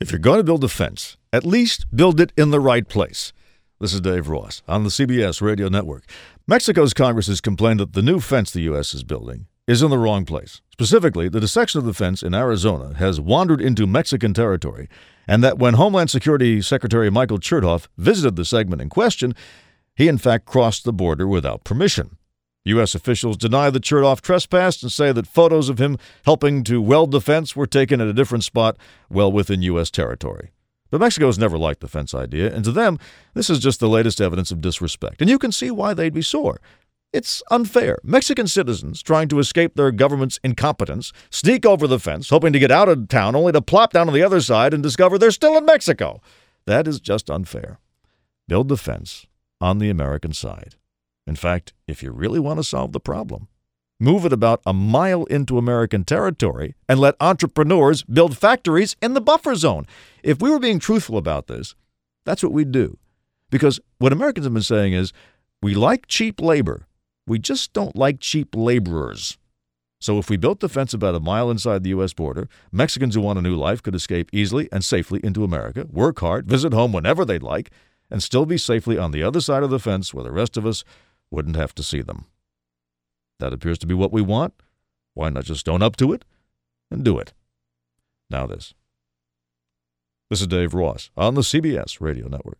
If you're going to build a fence, at least build it in the right place. This is Dave Ross on the CBS Radio Network. Mexico's Congress has complained that the new fence the U.S. is building is in the wrong place. Specifically, that a section of the fence in Arizona has wandered into Mexican territory, and that when Homeland Security Secretary Michael Chertoff visited the segment in question, he in fact crossed the border without permission. U.S. officials deny that Chertoff trespassed and say that photos of him helping to weld the fence were taken at a different spot well within U.S. territory. But Mexico has never liked the fence idea, and to them, this is just the latest evidence of disrespect. And you can see why they'd be sore. It's unfair. Mexican citizens trying to escape their government's incompetence sneak over the fence, hoping to get out of town, only to plop down on the other side and discover they're still in Mexico. That is just unfair. Build the fence on the American side. In fact, if you really want to solve the problem, move it about a mile into American territory and let entrepreneurs build factories in the buffer zone. If we were being truthful about this, that's what we'd do. Because what Americans have been saying is we like cheap labor, we just don't like cheap laborers. So if we built the fence about a mile inside the U.S. border, Mexicans who want a new life could escape easily and safely into America, work hard, visit home whenever they'd like, and still be safely on the other side of the fence where the rest of us wouldn't have to see them. That appears to be what we want. Why not just own up to it and do it? Now, this. This is Dave Ross on the CBS Radio Network.